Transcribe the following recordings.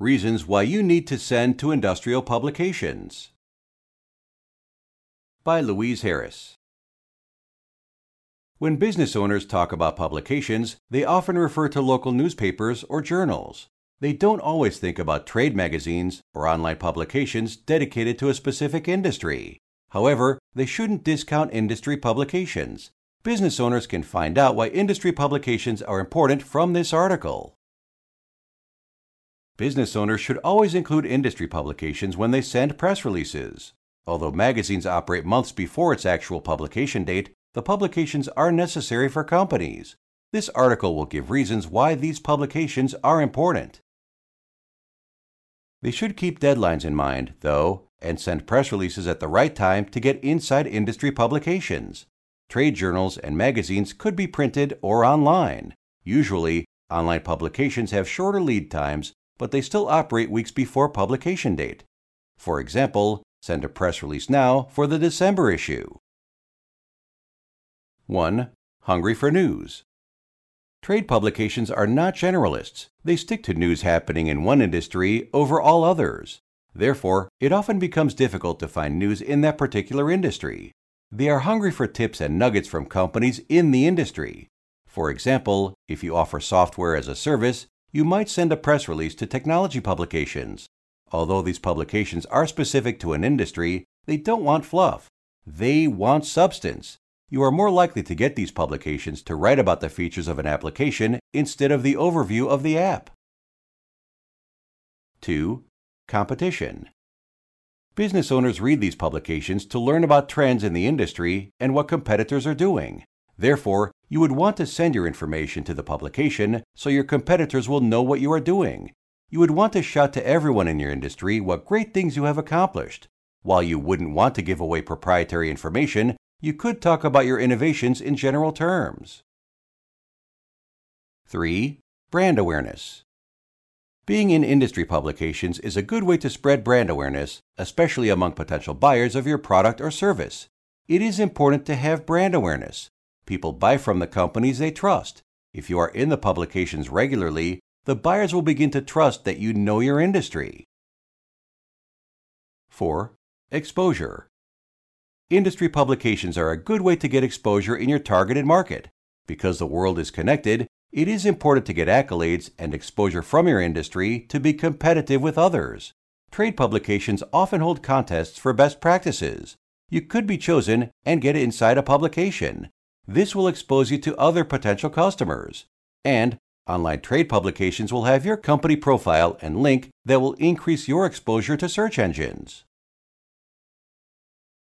Reasons why you need to send to industrial publications. By Louise Harris. When business owners talk about publications, they often refer to local newspapers or journals. They don't always think about trade magazines or online publications dedicated to a specific industry. However, they shouldn't discount industry publications. Business owners can find out why industry publications are important from this article. Business owners should always include industry publications when they send press releases. Although magazines operate months before its actual publication date, the publications are necessary for companies. This article will give reasons why these publications are important. They should keep deadlines in mind, though, and send press releases at the right time to get inside industry publications. Trade journals and magazines could be printed or online. Usually, online publications have shorter lead times, but they still operate weeks before publication date. For example, send a press release now for the December issue. 1. Hungry for news. Trade publications are not generalists. They stick to news happening in one industry over all others. Therefore, it often becomes difficult to find news in that particular industry. They are hungry for tips and nuggets from companies in the industry. For example, if you offer software as a service, you might send a press release to technology publications. Although these publications are specific to an industry, they don't want fluff. They want substance you are more likely to get these publications to write about the features of an application instead of the overview of the app. 2. Competition. Business owners read these publications to learn about trends in the industry and what competitors are doing. Therefore, you would want to send your information to the publication so your competitors will know what you are doing. You would want to shout to everyone in your industry what great things you have accomplished. While you wouldn't want to give away proprietary information, you could talk about your innovations in general terms. 3. Brand awareness. Being in industry publications is a good way to spread brand awareness, especially among potential buyers of your product or service. It is important to have brand awareness. People buy from the companies they trust. If you are in the publications regularly, the buyers will begin to trust that you know your industry. 4. Exposure. Industry publications are a good way to get exposure in your targeted market. Because the world is connected, it is important to get accolades and exposure from your industry to be competitive with others. Trade publications often hold contests for best practices. You could be chosen and get inside a publication. This will expose you to other potential customers. And online trade publications will have your company profile and link that will increase your exposure to search engines.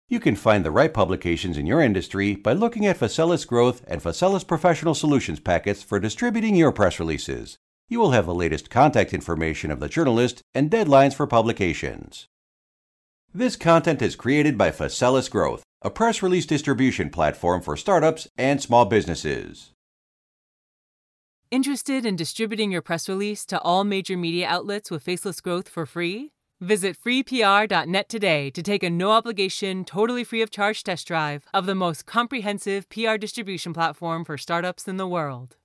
You can find the right publications in your industry by looking at Faselis Growth and Faselis Professional Solutions packets for distributing your press releases. You will have the latest contact information of the journalist and deadlines for publications. This content is created by Faselis Growth, a press release distribution platform for startups and small businesses. Interested in distributing your press release to all major media outlets with Faselis Growth for free? Visit freepr.net today to take a no obligation, totally free of charge test drive of the most comprehensive PR distribution platform for startups in the world.